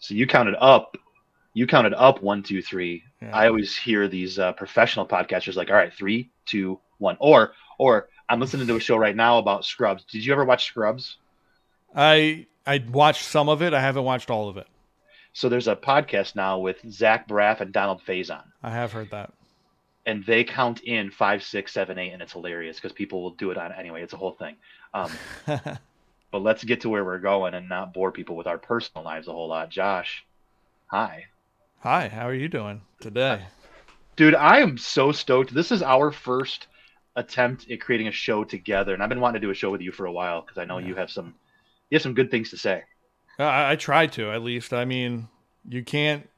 So you counted up, you counted up one, two, three. Yeah. I always hear these uh, professional podcasters like, all right, three, two, one, or or I'm listening to a show right now about Scrubs. Did you ever watch Scrubs? I I watched some of it. I haven't watched all of it. So there's a podcast now with Zach Braff and Donald Faison, I have heard that. and they count in five, six, seven, eight, and it's hilarious because people will do it on anyway. It's a whole thing. Um, but let's get to where we're going and not bore people with our personal lives a whole lot. Josh, hi. Hi, how are you doing today? Dude, I am so stoked. This is our first attempt at creating a show together, and I've been wanting to do a show with you for a while because I know you have some you have some good things to say. I, I try to at least. I mean, you can't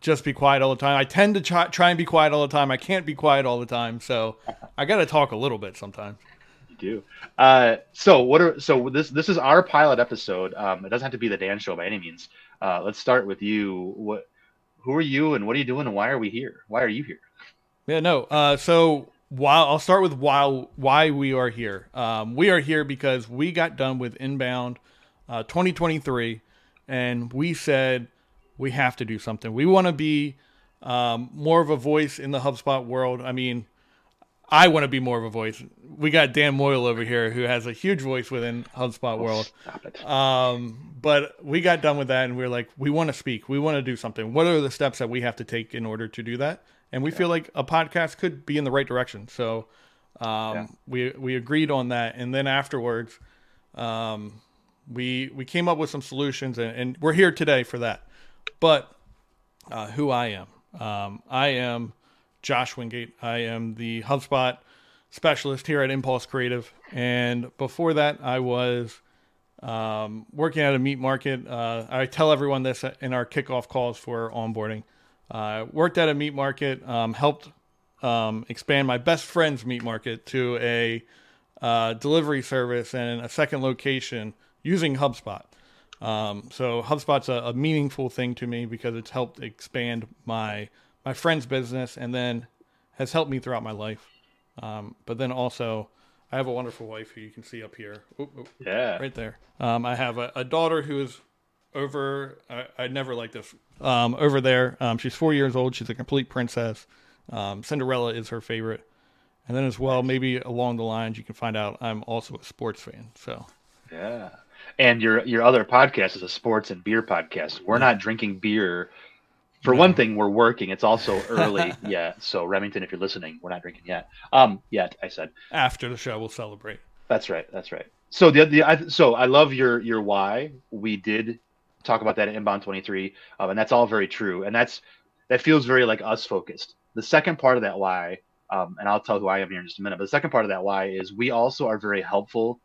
just be quiet all the time. I tend to try, try and be quiet all the time. I can't be quiet all the time, so I got to talk a little bit sometimes. Do. Uh, so what are so this this is our pilot episode. Um, it doesn't have to be the Dan show by any means. Uh, let's start with you. What who are you and what are you doing and why are we here? Why are you here? Yeah, no. Uh, so while I'll start with while why we are here. Um, we are here because we got done with Inbound uh, 2023, and we said we have to do something. We want to be um, more of a voice in the HubSpot world. I mean, I want to be more of a voice. We got Dan Moyle over here who has a huge voice within HubSpot world. Stop it. Um, but we got done with that and we are like, we want to speak. We want to do something. What are the steps that we have to take in order to do that? And we feel like a podcast could be in the right direction. So um, Yeah. we we agreed on that. And then afterwards, um, we we came up with some solutions and, and we're here today for that. But uh, who I am. Um, I am Josh Wingate. I am the HubSpot specialist here at Impulse Creative. And before that, I was um, working at a meat market. Uh, I tell everyone this in our kickoff calls for onboarding. Uh, worked at a meat market, um, helped um, expand my best friend's meat market to a uh, delivery service and a second location using HubSpot. Um, so HubSpot's a, a meaningful thing to me because it's helped expand my my friend's business and then has helped me throughout my life. Um, but then also, I have a wonderful wife who you can see up here. Oop, oop, Yeah. right there. Um, I have a, a daughter who is over. I, I never like this. Um, over there, um, she's four years old. She's a complete princess. Um, Cinderella is her favorite. And then as well, maybe along the lines, you can find out I'm also a sports fan. So Yeah. And your your other podcast is a sports and beer podcast. We're not drinking beer. For one thing, we're working. It's also early yeah. So Remington, if you're listening, we're not drinking yet. Um, yet I said. after the show, we'll celebrate. That's right. That's right. So the the I, so I love your your why. We did talk about that in Inbound 23, um, and that's all very true. And that's that feels very like us focused. The second part of that why, um, and I'll tell who I am here in just a minute. But the second part of that why is we also are very helpful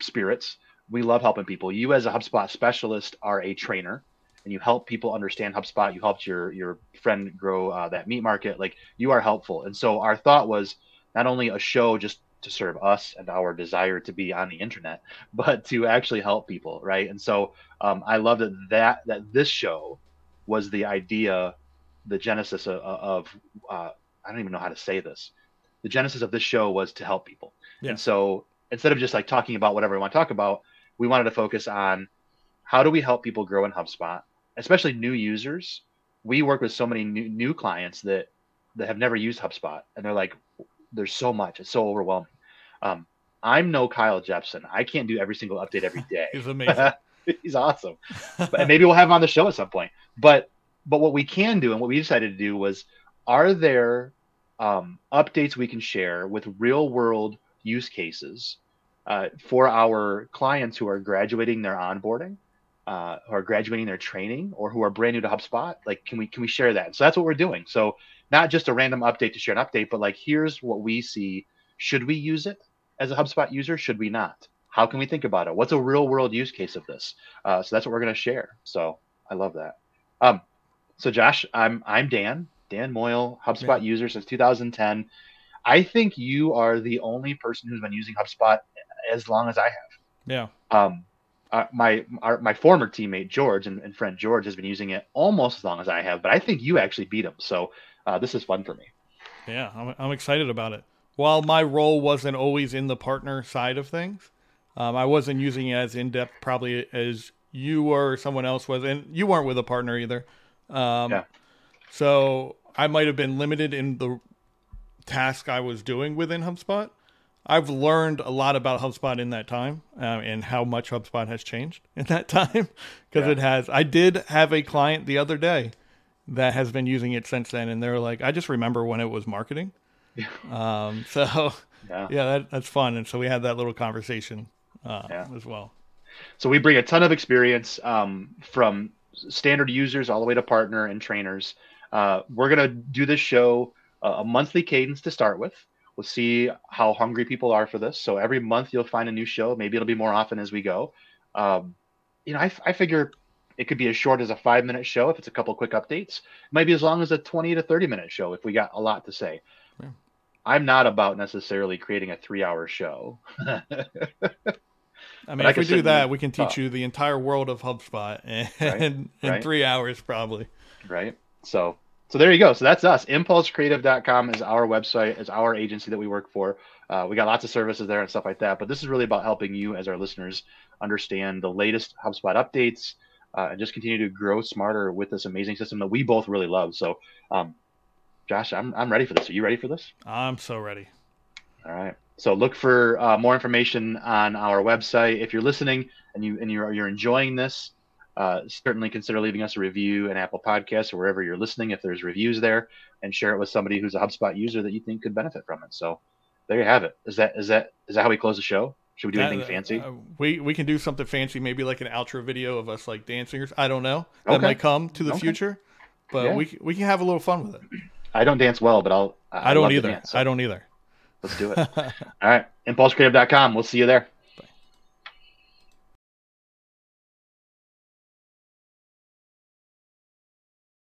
spirits. We love helping people. You as a HubSpot specialist are a trainer, and you help people understand HubSpot. You helped your your friend grow uh, that meat market. Like you are helpful. And so our thought was not only a show just to serve us and our desire to be on the internet, but to actually help people, right? And so um, I love that that that this show was the idea, the genesis of, of uh, I don't even know how to say this. The genesis of this show was to help people, Yeah. and so instead of just like talking about whatever we want to talk about, we wanted to focus on how do we help people grow in HubSpot, especially new users. We work with so many new, new clients that that have never used HubSpot, and they're like, "There's so much; it's so overwhelming." Um, I'm no Kyle Jepson. I can't do every single update every day. He's amazing. He's awesome. And maybe we'll have him on the show at some point. But but what we can do and what we decided to do was, are there um, updates we can share with real world use cases uh, for our clients who are graduating their onboarding, uh, who are graduating their training, or who are brand new to HubSpot? Like, can we can we share that? So that's what we're doing. So not just a random update to share an update, but like here's what we see. Should we use it as a HubSpot user? Should we not? How can we think about it? What's a real world use case of this? Uh, so that's what we're going to share. So I love that. Um, so Josh, I'm I'm Dan, Dan Moyle, HubSpot user since 2010. I think you are the only person who's been using HubSpot as long as I have. yeah. Um, uh, my our, my former teammate George and, and friend George has been using it almost as long as I have, but I think you actually beat him. So uh, this is fun for me. Yeah, I'm, I'm excited about it. While my role wasn't always in the partner side of things, um, I wasn't using it as in depth probably as you were, someone else was, and you weren't with a partner either. Um, Yeah. So I might have been limited in the task I was doing within HubSpot. I've learned a lot about HubSpot in that time uh, and how much HubSpot has changed in that time because Yeah. it has. I did have a client the other day that has been using it since then, and they're like, I just remember when it was marketing. Yeah. Um, so Yeah. yeah, that, that's fun. And so we had that little conversation uh, Yeah. as well. So we bring a ton of experience um, from standard users all the way to partner and trainers. Uh, we're gonna do this show uh, a monthly cadence to start with. We'll see how hungry people are for this. So every month you'll find a new show. Maybe it'll be more often as we go. Um, you know, I, I figure it could be as short as a five minute show if it's a couple quick updates. It might be as long as a 20 to 30 minute show if we got a lot to say. Yeah. I'm not about necessarily creating a three hour show. I mean, I if can we do that, we can teach you the entire world of HubSpot in, Right, in right. three hours, probably. right? So so there you go. So that's us. ImpulseCreative.com is our website, is our agency that we work for. Uh, we got lots of services there and stuff like that. But this is really about helping you as our listeners understand the latest HubSpot updates uh, and just continue to grow smarter with this amazing system that we both really love. So, um, Josh, I'm I'm ready for this. Are you ready for this? I'm so ready. All right. So look for uh, more information on our website. If you're listening and you and you're you're enjoying this, uh, certainly consider leaving us a review in Apple Podcasts or wherever you're listening. If there's reviews there, and share it with somebody who's a HubSpot user that you think could benefit from it. So there you have it. Is that is that is that how we close the show? Should we do anything That- fancy? uh, we we can do something fancy, maybe like an outro video of us like dancing. Or, I don't know. That Okay. might come to the Okay. future, but Yeah. we we can have a little fun with it. I don't dance well, but I'll. I, don't love to either. dance, so I don't either. Let's do it. All right. ImpulseCreative.com. We'll see you there.